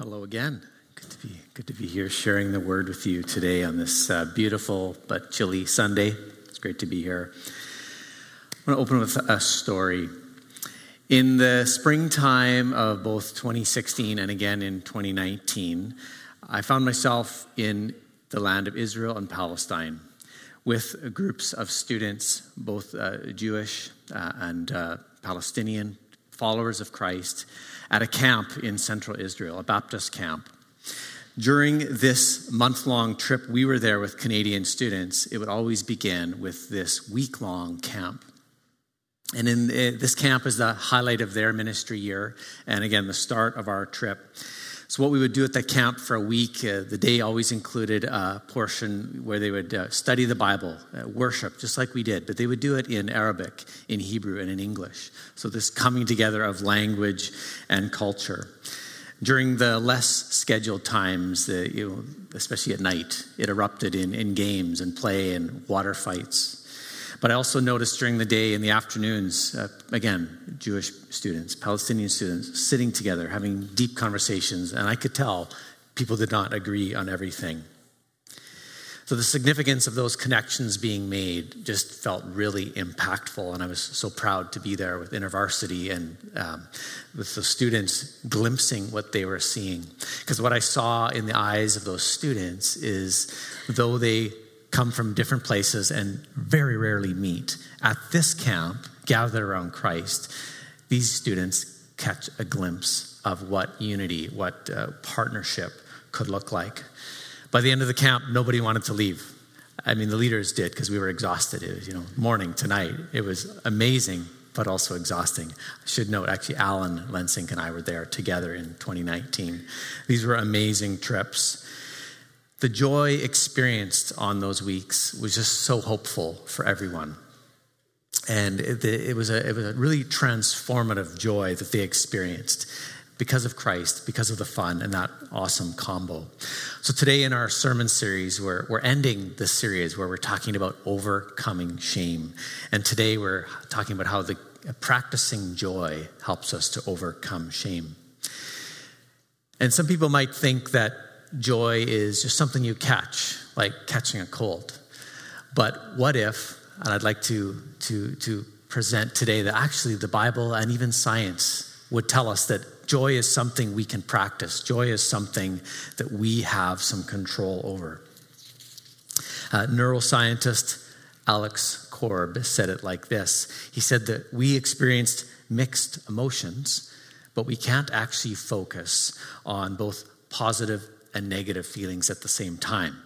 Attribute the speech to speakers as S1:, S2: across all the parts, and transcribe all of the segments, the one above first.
S1: Hello again. Good to be good to be here sharing the word with you today on this uh, beautiful but chilly Sunday. It's great to be here. I want to open with a story. In the springtime of both 2016 and again in 2019, I found myself in the land of Israel and Palestine with groups of students, both uh, Jewish uh, and uh, Palestinian followers of Christ at a camp in central Israel, a Baptist camp. During this month long trip, we were there with Canadian students. It would always begin with this week long camp. And in uh, this camp is the highlight of their ministry year, and again, the start of our trip. So, what we would do at the camp for a week, uh, the day always included a portion where they would uh, study the Bible, uh, worship, just like we did, but they would do it in Arabic, in Hebrew, and in English. So, this coming together of language and culture. During the less scheduled times, you know, especially at night, it erupted in, in games and play and water fights. But I also noticed during the day in the afternoons, uh, again, Jewish students, Palestinian students sitting together, having deep conversations, and I could tell people did not agree on everything. So the significance of those connections being made just felt really impactful, and I was so proud to be there with InterVarsity and um, with the students glimpsing what they were seeing. Because what I saw in the eyes of those students is, though they come from different places and very rarely meet. At this camp, gathered around Christ, these students catch a glimpse of what unity, what uh, partnership could look like. By the end of the camp, nobody wanted to leave. I mean, the leaders did because we were exhausted. It was, you know, morning to night. It was amazing, but also exhausting. I should note, actually, Alan Lensink and I were there together in 2019. These were amazing trips the joy experienced on those weeks was just so hopeful for everyone. And it, it, was a, it was a really transformative joy that they experienced because of Christ, because of the fun and that awesome combo. So, today in our sermon series, we're, we're ending this series where we're talking about overcoming shame. And today we're talking about how the practicing joy helps us to overcome shame. And some people might think that joy is just something you catch, like catching a cold. But what if, and I'd like to, to, to present today that actually the Bible and even science would tell us that joy is something we can practice, joy is something that we have some control over. Uh, neuroscientist Alex Korb said it like this He said that we experienced mixed emotions, but we can't actually focus on both positive and negative feelings at the same time.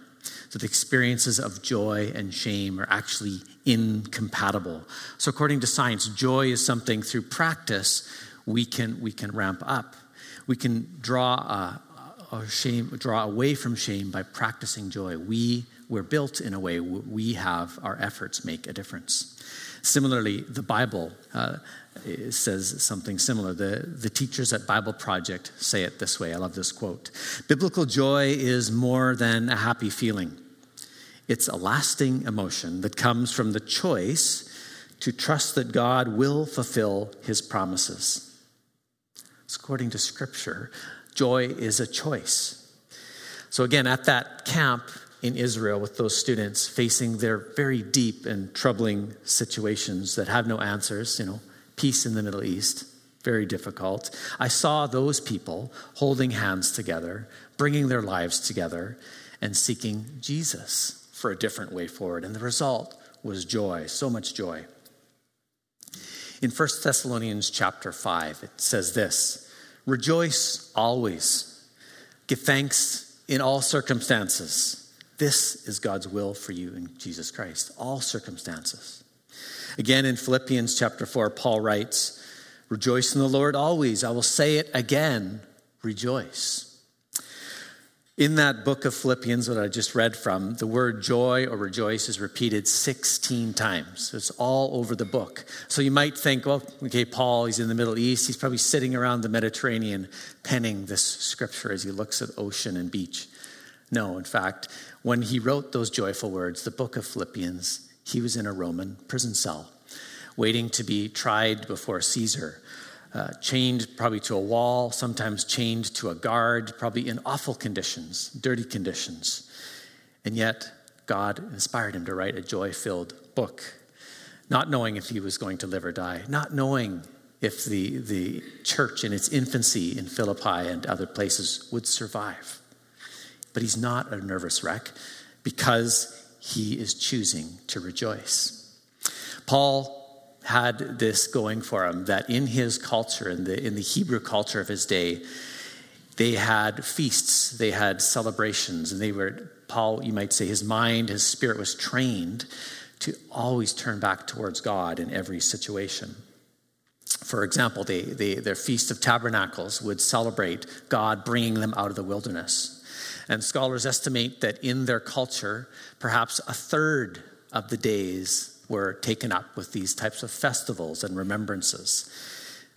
S1: So the experiences of joy and shame are actually incompatible. So according to science, joy is something through practice we can we can ramp up. We can draw a, a shame draw away from shame by practicing joy. We we're built in a way we have our efforts make a difference. Similarly, the Bible uh, says something similar. The, the teachers at Bible Project say it this way. I love this quote Biblical joy is more than a happy feeling, it's a lasting emotion that comes from the choice to trust that God will fulfill his promises. It's according to Scripture, joy is a choice. So, again, at that camp, in Israel with those students facing their very deep and troubling situations that have no answers, you know, peace in the Middle East, very difficult. I saw those people holding hands together, bringing their lives together, and seeking Jesus for a different way forward. And the result was joy, so much joy. In 1 Thessalonians chapter 5, it says this Rejoice always, give thanks in all circumstances this is God's will for you in Jesus Christ, all circumstances. Again, in Philippians chapter 4, Paul writes, Rejoice in the Lord always. I will say it again, rejoice. In that book of Philippians that I just read from, the word joy or rejoice is repeated 16 times. It's all over the book. So you might think, well, okay, Paul, he's in the Middle East. He's probably sitting around the Mediterranean penning this scripture as he looks at ocean and beach. No, in fact, when he wrote those joyful words, the book of Philippians, he was in a Roman prison cell, waiting to be tried before Caesar uh, chained probably to a wall, sometimes chained to a guard, probably in awful conditions, dirty conditions. And yet, God inspired him to write a joy filled book, not knowing if he was going to live or die, not knowing if the, the church in its infancy in Philippi and other places would survive. But he's not a nervous wreck because he is choosing to rejoice. Paul had this going for him that in his culture, in the, in the Hebrew culture of his day, they had feasts, they had celebrations, and they were, Paul, you might say, his mind, his spirit was trained to always turn back towards God in every situation. For example, they, they, their Feast of Tabernacles would celebrate God bringing them out of the wilderness. And scholars estimate that in their culture, perhaps a third of the days were taken up with these types of festivals and remembrances.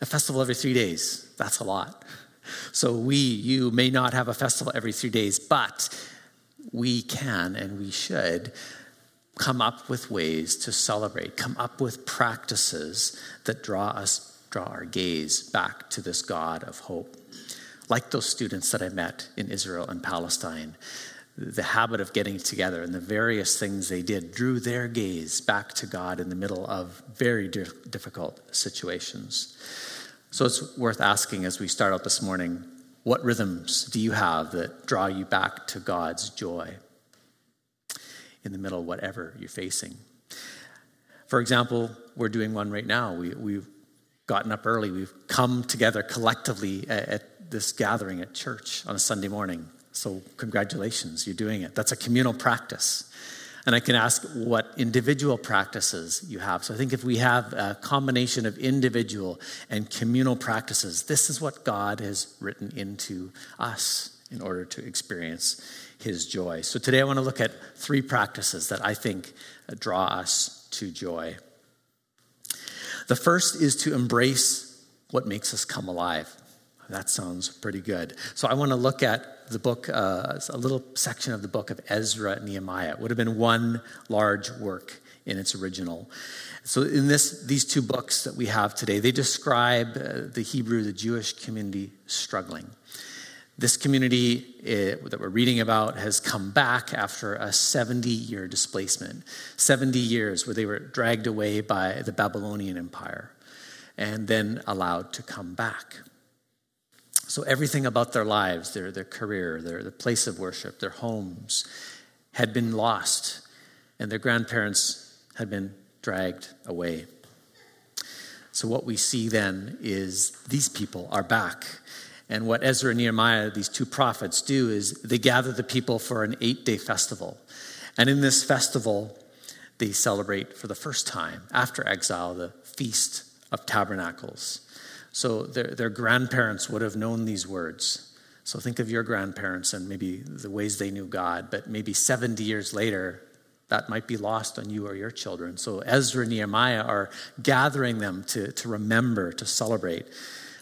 S1: A festival every three days, that's a lot. So we, you, may not have a festival every three days, but we can and we should come up with ways to celebrate, come up with practices that draw us, draw our gaze back to this God of hope. Like those students that I met in Israel and Palestine, the habit of getting together and the various things they did drew their gaze back to God in the middle of very difficult situations. So it's worth asking as we start out this morning what rhythms do you have that draw you back to God's joy in the middle of whatever you're facing? For example, we're doing one right now. We, we've gotten up early, we've come together collectively at this gathering at church on a Sunday morning. So, congratulations, you're doing it. That's a communal practice. And I can ask what individual practices you have. So I think if we have a combination of individual and communal practices, this is what God has written into us in order to experience his joy. So today I want to look at three practices that I think draw us to joy. The first is to embrace what makes us come alive. That sounds pretty good. So I want to look at the book, uh, a little section of the book of Ezra and Nehemiah. It would have been one large work in its original. So in this, these two books that we have today, they describe uh, the Hebrew, the Jewish community struggling. This community uh, that we're reading about has come back after a 70 year displacement, 70 years where they were dragged away by the Babylonian Empire and then allowed to come back. So everything about their lives, their, their career, their, their place of worship, their homes, had been lost, and their grandparents had been dragged away. So what we see then is these people are back. And what Ezra and Nehemiah, these two prophets, do is they gather the people for an eight day festival. And in this festival, they celebrate for the first time after exile the Feast of Tabernacles. So their, their grandparents would have known these words. So think of your grandparents and maybe the ways they knew God, but maybe 70 years later, that might be lost on you or your children. So Ezra and Nehemiah are gathering them to, to remember, to celebrate.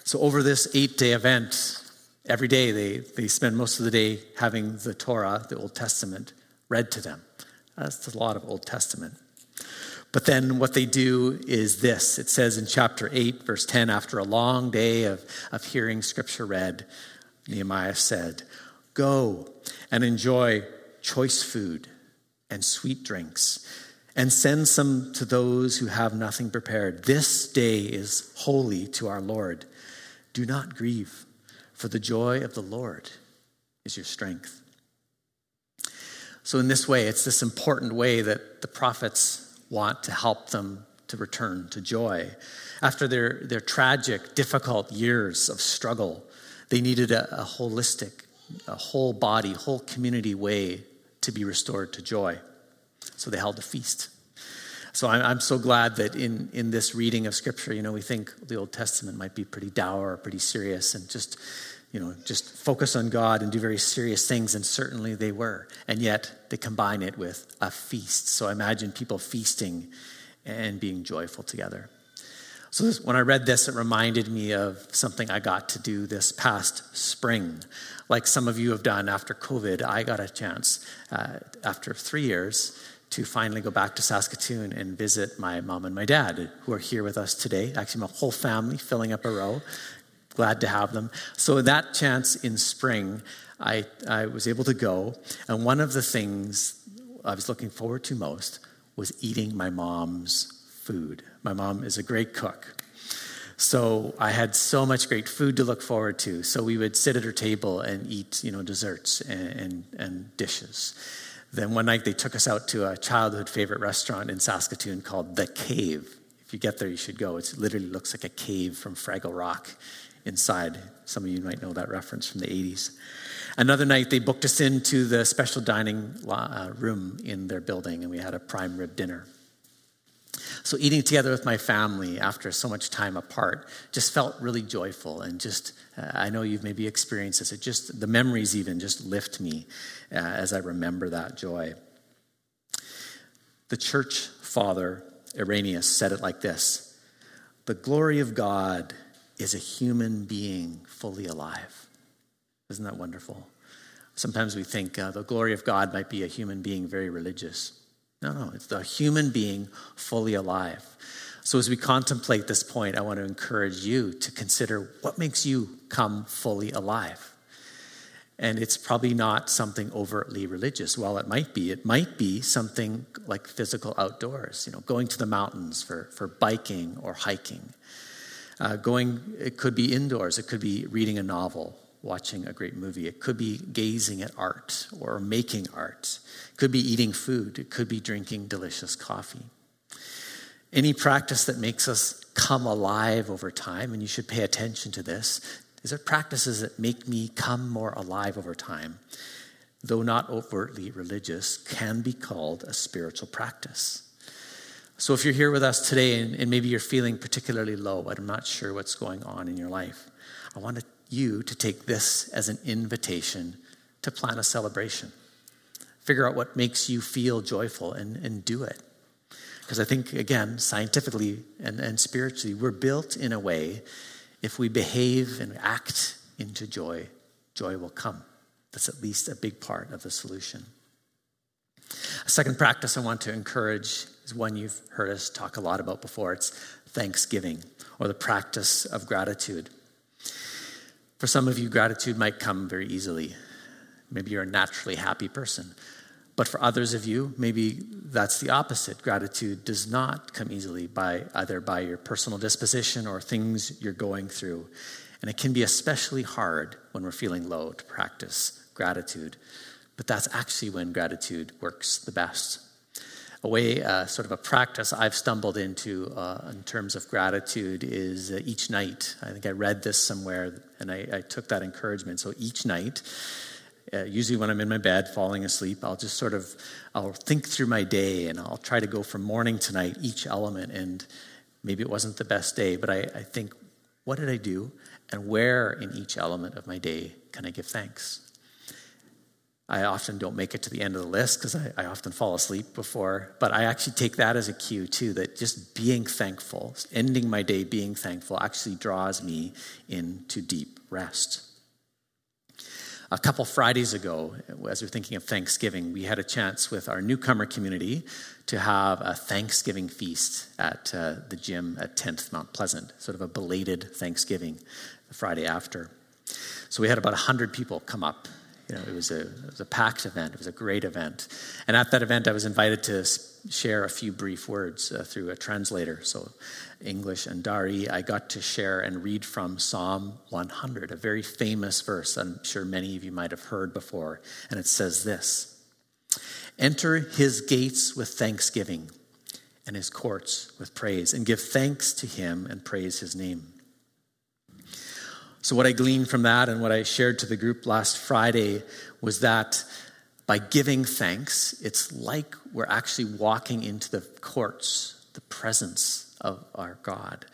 S1: So over this eight day event, every day they, they spend most of the day having the Torah, the Old Testament, read to them. That's a lot of Old Testament. But then what they do is this it says in chapter 8, verse 10, after a long day of, of hearing scripture read, Nehemiah said, Go and enjoy choice food and sweet drinks, and send some to those who have nothing prepared. This day is holy to our Lord. Do not grieve, for the joy of the Lord is your strength. So, in this way, it's this important way that the prophets want to help them to return to joy. After their, their tragic, difficult years of struggle, they needed a, a holistic, a whole body, whole community way to be restored to joy. So they held a feast. So I'm, I'm so glad that in, in this reading of Scripture, you know, we think the Old Testament might be pretty dour pretty serious and just you know, just focus on God and do very serious things, and certainly they were. And yet they combine it with a feast. So I imagine people feasting and being joyful together. So this, when I read this, it reminded me of something I got to do this past spring. Like some of you have done after COVID, I got a chance uh, after three years to finally go back to Saskatoon and visit my mom and my dad, who are here with us today. Actually, my whole family filling up a row. Glad to have them. So, that chance in spring, I, I was able to go. And one of the things I was looking forward to most was eating my mom's food. My mom is a great cook. So I had so much great food to look forward to. So we would sit at her table and eat, you know, desserts and, and, and dishes. Then one night they took us out to a childhood favorite restaurant in Saskatoon called The Cave. If you get there, you should go. It literally looks like a cave from Fraggle Rock inside. Some of you might know that reference from the 80s. Another night, they booked us into the special dining uh, room in their building, and we had a prime rib dinner. So, eating together with my family after so much time apart just felt really joyful. And just, uh, I know you've maybe experienced this. It just, the memories even just lift me uh, as I remember that joy. The church father, Irenaeus, said it like this The glory of God is a human being fully alive. Isn't that wonderful? Sometimes we think uh, the glory of God might be a human being very religious. No, no, it's the human being fully alive. So, as we contemplate this point, I want to encourage you to consider what makes you come fully alive. And it's probably not something overtly religious. Well, it might be. It might be something like physical outdoors, you know, going to the mountains for, for biking or hiking. Uh, going, it could be indoors, it could be reading a novel watching a great movie. It could be gazing at art or making art. It could be eating food. It could be drinking delicious coffee. Any practice that makes us come alive over time, and you should pay attention to this, is there practices that make me come more alive over time, though not overtly religious, can be called a spiritual practice. So if you're here with us today and, and maybe you're feeling particularly low, I'm not sure what's going on in your life, I want you to take this as an invitation to plan a celebration. Figure out what makes you feel joyful and, and do it. Because I think, again, scientifically and, and spiritually, we're built in a way, if we behave and act into joy, joy will come. That's at least a big part of the solution. A second practice I want to encourage is one you've heard us talk a lot about before it's thanksgiving or the practice of gratitude. For some of you, gratitude might come very easily. Maybe you're a naturally happy person. But for others of you, maybe that's the opposite. Gratitude does not come easily by either by your personal disposition or things you're going through. And it can be especially hard when we're feeling low to practice gratitude. But that's actually when gratitude works the best a way, uh, sort of a practice I've stumbled into uh, in terms of gratitude is uh, each night. I think I read this somewhere and I, I took that encouragement. So each night, uh, usually when I'm in my bed falling asleep, I'll just sort of I'll think through my day and I'll try to go from morning to night each element. And maybe it wasn't the best day, but I, I think, what did I do? And where in each element of my day can I give thanks? I often don't make it to the end of the list because I, I, often fall asleep before. But I actually take that as a cue too that just being thankful, ending my day being thankful, actually draws me into deep rest. A couple Fridays ago, as we are thinking of Thanksgiving, we had a chance with our newcomer community to have a Thanksgiving feast at uh, the gym at 10th Mount Pleasant, sort of a belated Thanksgiving the Friday after. So we had about 100 people come up you know, it was, a, it was a packed event. It was a great event. And at that event, I was invited to share a few brief words uh, through a translator. So, English and Dari, I got to share and read from Psalm 100, a very famous verse I'm sure many of you might have heard before. And it says this Enter his gates with thanksgiving and his courts with praise, and give thanks to him and praise his name. So, what I gleaned from that and what I shared to the group last Friday was that by giving thanks, it's like we're actually walking into the courts, the presence of our God.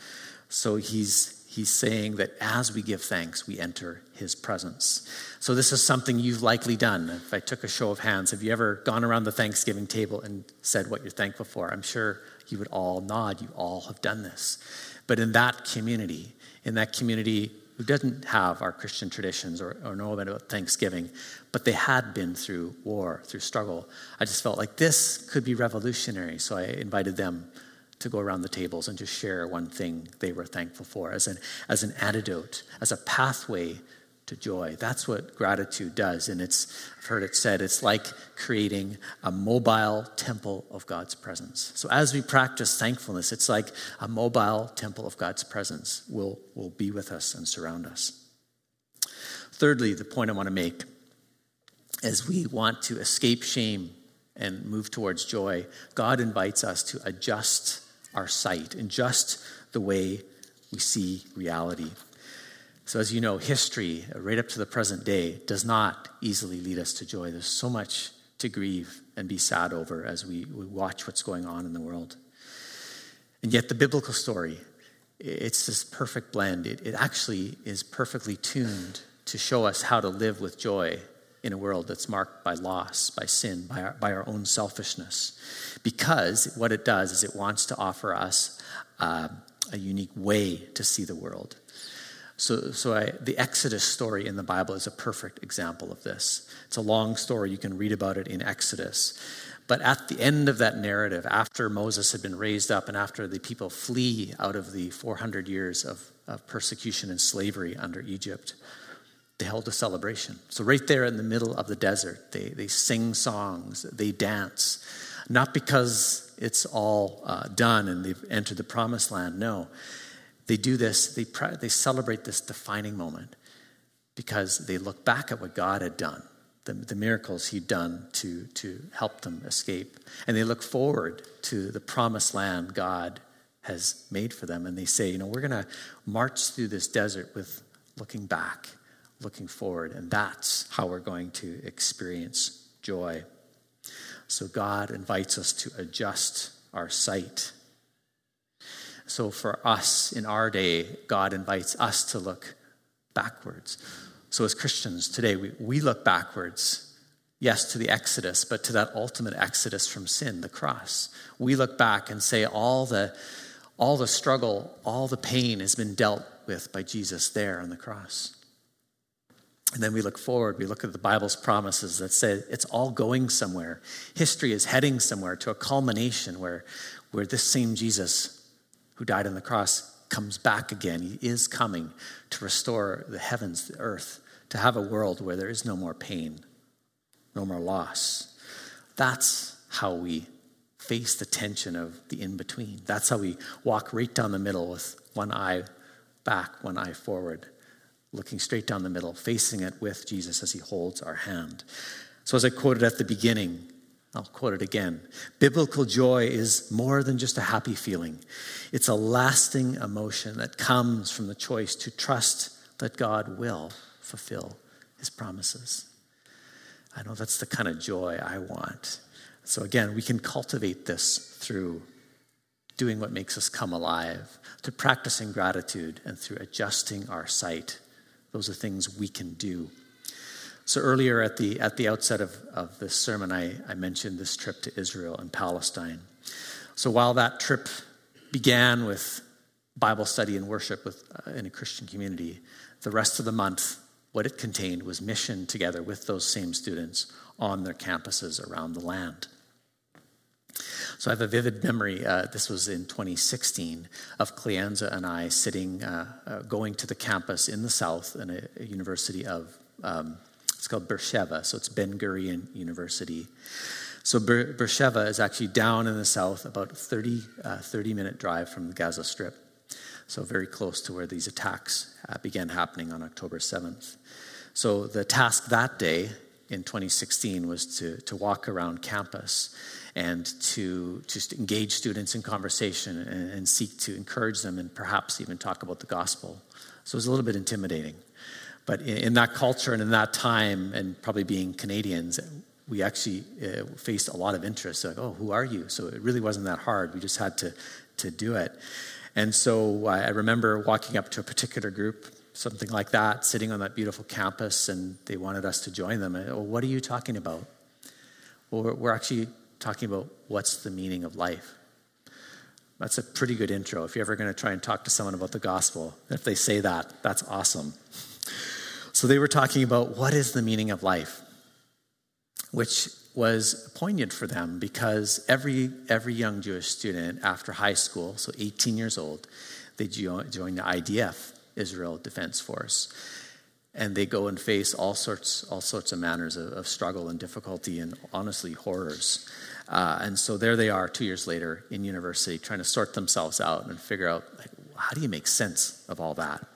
S1: So, he's, he's saying that as we give thanks, we enter his presence. So, this is something you've likely done. If I took a show of hands, have you ever gone around the Thanksgiving table and said what you're thankful for? I'm sure you would all nod. You all have done this. But in that community, in that community, who didn't have our Christian traditions or, or know about Thanksgiving, but they had been through war, through struggle. I just felt like this could be revolutionary. So I invited them to go around the tables and just share one thing they were thankful for as an, as an antidote, as a pathway to joy. That's what gratitude does. And it's, I've heard it said, it's like creating a mobile temple of God's presence. So as we practice thankfulness, it's like a mobile temple of God's presence will, will be with us and surround us. Thirdly, the point I want to make as we want to escape shame and move towards joy, God invites us to adjust our sight, adjust the way we see reality. So, as you know, history, right up to the present day, does not easily lead us to joy. There's so much to grieve and be sad over as we, we watch what's going on in the world. And yet, the biblical story, it's this perfect blend. It, it actually is perfectly tuned to show us how to live with joy in a world that's marked by loss, by sin, by our, by our own selfishness. Because what it does is it wants to offer us uh, a unique way to see the world. So, so I, the Exodus story in the Bible is a perfect example of this. It's a long story. You can read about it in Exodus. But at the end of that narrative, after Moses had been raised up and after the people flee out of the 400 years of, of persecution and slavery under Egypt, they held a celebration. So, right there in the middle of the desert, they, they sing songs, they dance, not because it's all uh, done and they've entered the promised land. No, they do this, they, they celebrate this defining moment because they look back at what God had done, the, the miracles He'd done to, to help them escape. And they look forward to the promised land God has made for them. And they say, you know, we're going to march through this desert with looking back, looking forward. And that's how we're going to experience joy. So God invites us to adjust our sight so for us in our day, God invites us to look backwards. So as Christians today, we, we look backwards, yes, to the Exodus, but to that ultimate Exodus from sin, the cross. We look back and say all the, all the struggle, all the pain has been dealt with by Jesus there on the cross. And then we look forward, we look at the Bible's promises that say it's all going somewhere. History is heading somewhere to a culmination where, where this same Jesus who died on the cross comes back again. He is coming to restore the heavens, the earth, to have a world where there is no more pain, no more loss. That's how we face the tension of the in between. That's how we walk right down the middle with one eye back, one eye forward, looking straight down the middle, facing it with Jesus as he holds our hand. So, as I quoted at the beginning, I'll quote it again. Biblical joy is more than just a happy feeling, it's a lasting emotion that comes from the choice to trust that God will fulfill his promises. I know that's the kind of joy I want. So, again, we can cultivate this through doing what makes us come alive, to practicing gratitude, and through adjusting our sight. Those are things we can do so earlier at the at the outset of, of this sermon, I, I mentioned this trip to Israel and Palestine. So while that trip began with Bible study and worship with, uh, in a Christian community, the rest of the month, what it contained was mission together with those same students on their campuses around the land. So I have a vivid memory. Uh, this was in 2016 of Cleanza and I sitting, uh, uh, going to the campus in the south in a, a university of um, it's called Beersheba, so it's Ben Gurion University. So Beersheba is actually down in the south, about 30, uh, 30 minute drive from the Gaza Strip. So very close to where these attacks uh, began happening on October 7th. So the task that day in 2016 was to, to walk around campus and to just engage students in conversation and, and seek to encourage them and perhaps even talk about the gospel. So it was a little bit intimidating. But in, in that culture and in that time, and probably being Canadians, we actually uh, faced a lot of interest. Like, oh, who are you? So it really wasn't that hard. We just had to, to do it. And so I remember walking up to a particular group, something like that, sitting on that beautiful campus, and they wanted us to join them. And, oh, what are you talking about? Well, we're, we're actually talking about what's the meaning of life. That's a pretty good intro. If you're ever going to try and talk to someone about the gospel, if they say that, that's awesome. So they were talking about what is the meaning of life, which was poignant for them because every, every young Jewish student after high school, so 18 years old, they join the IDF, Israel Defense Force. And they go and face all sorts, all sorts of manners of, of struggle and difficulty and honestly horrors. Uh, and so there they are two years later in university trying to sort themselves out and figure out like, how do you make sense of all that?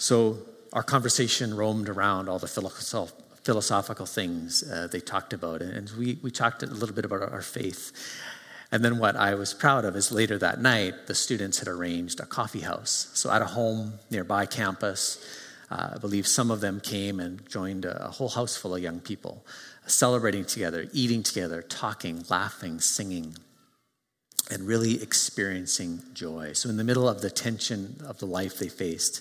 S1: So our conversation roamed around all the philosophical things uh, they talked about, and we, we talked a little bit about our faith. And then what I was proud of is later that night, the students had arranged a coffee house. So at a home nearby campus, uh, I believe some of them came and joined a, a whole house full of young people celebrating together, eating together, talking, laughing, singing, and really experiencing joy. So, in the middle of the tension of the life they faced,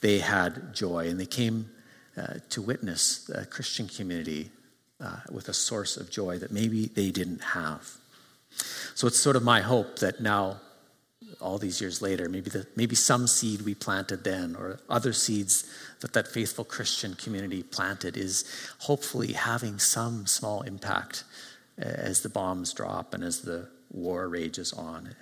S1: they had joy and they came uh, to witness a Christian community uh, with a source of joy that maybe they didn't have. So, it's sort of my hope that now all these years later, maybe, the, maybe some seed we planted then or other seeds that that faithful Christian community planted is hopefully having some small impact as the bombs drop and as the war rages on.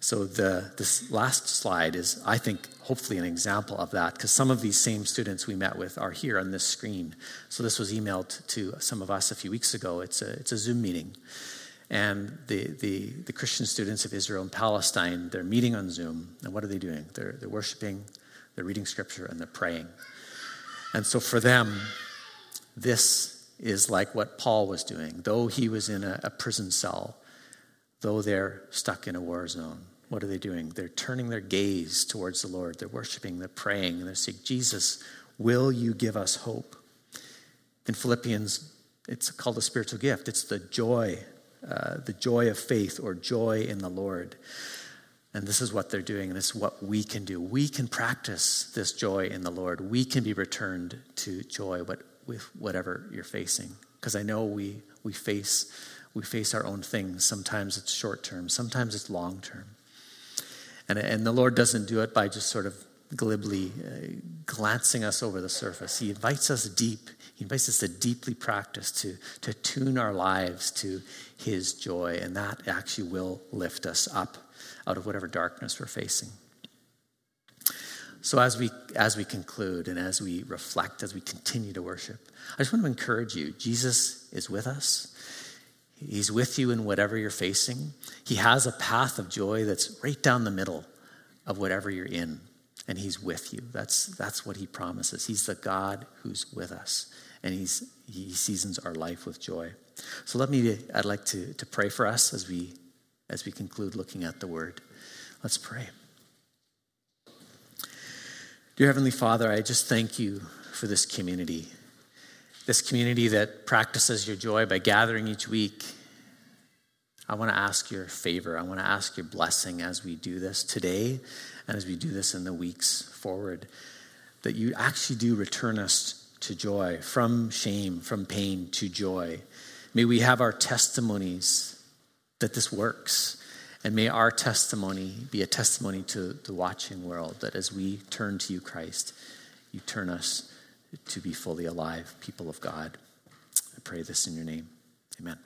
S1: So the this last slide is, I think, hopefully an example of that because some of these same students we met with are here on this screen. So this was emailed to some of us a few weeks ago. It's a it's a Zoom meeting. And the, the, the Christian students of Israel and Palestine, they're meeting on Zoom. And what are they doing? They're, they're worshiping, they're reading scripture, and they're praying. And so for them, this is like what Paul was doing. Though he was in a, a prison cell, though they're stuck in a war zone, what are they doing? They're turning their gaze towards the Lord. They're worshiping, they're praying, and they're saying, Jesus, will you give us hope? In Philippians, it's called a spiritual gift. It's the joy uh, the joy of faith or joy in the Lord. And this is what they're doing, this is what we can do. We can practice this joy in the Lord. We can be returned to joy with whatever you're facing. Because I know we, we, face, we face our own things. Sometimes it's short term, sometimes it's long term. And, and the Lord doesn't do it by just sort of glibly uh, glancing us over the surface. He invites us deep he invites us to deeply practice, to, to tune our lives to His joy, and that actually will lift us up out of whatever darkness we're facing. So, as we, as we conclude and as we reflect, as we continue to worship, I just want to encourage you Jesus is with us. He's with you in whatever you're facing. He has a path of joy that's right down the middle of whatever you're in, and He's with you. That's, that's what He promises. He's the God who's with us and he's, he seasons our life with joy. So let me, I'd like to, to pray for us as we, as we conclude looking at the word. Let's pray. Dear Heavenly Father, I just thank you for this community, this community that practices your joy by gathering each week. I want to ask your favor. I want to ask your blessing as we do this today and as we do this in the weeks forward, that you actually do return us to joy, from shame, from pain to joy. May we have our testimonies that this works. And may our testimony be a testimony to the watching world that as we turn to you, Christ, you turn us to be fully alive, people of God. I pray this in your name. Amen.